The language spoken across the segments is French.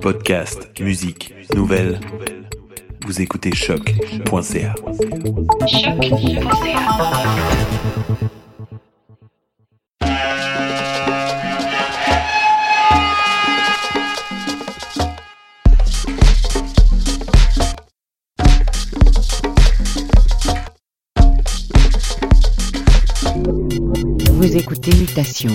Podcast, musique, nouvelles. Vous écoutez choc.ca. Vous écoutez Mutation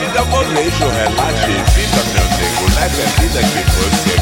vida é o relato, relaxe, viva meu nego, leve a vida que você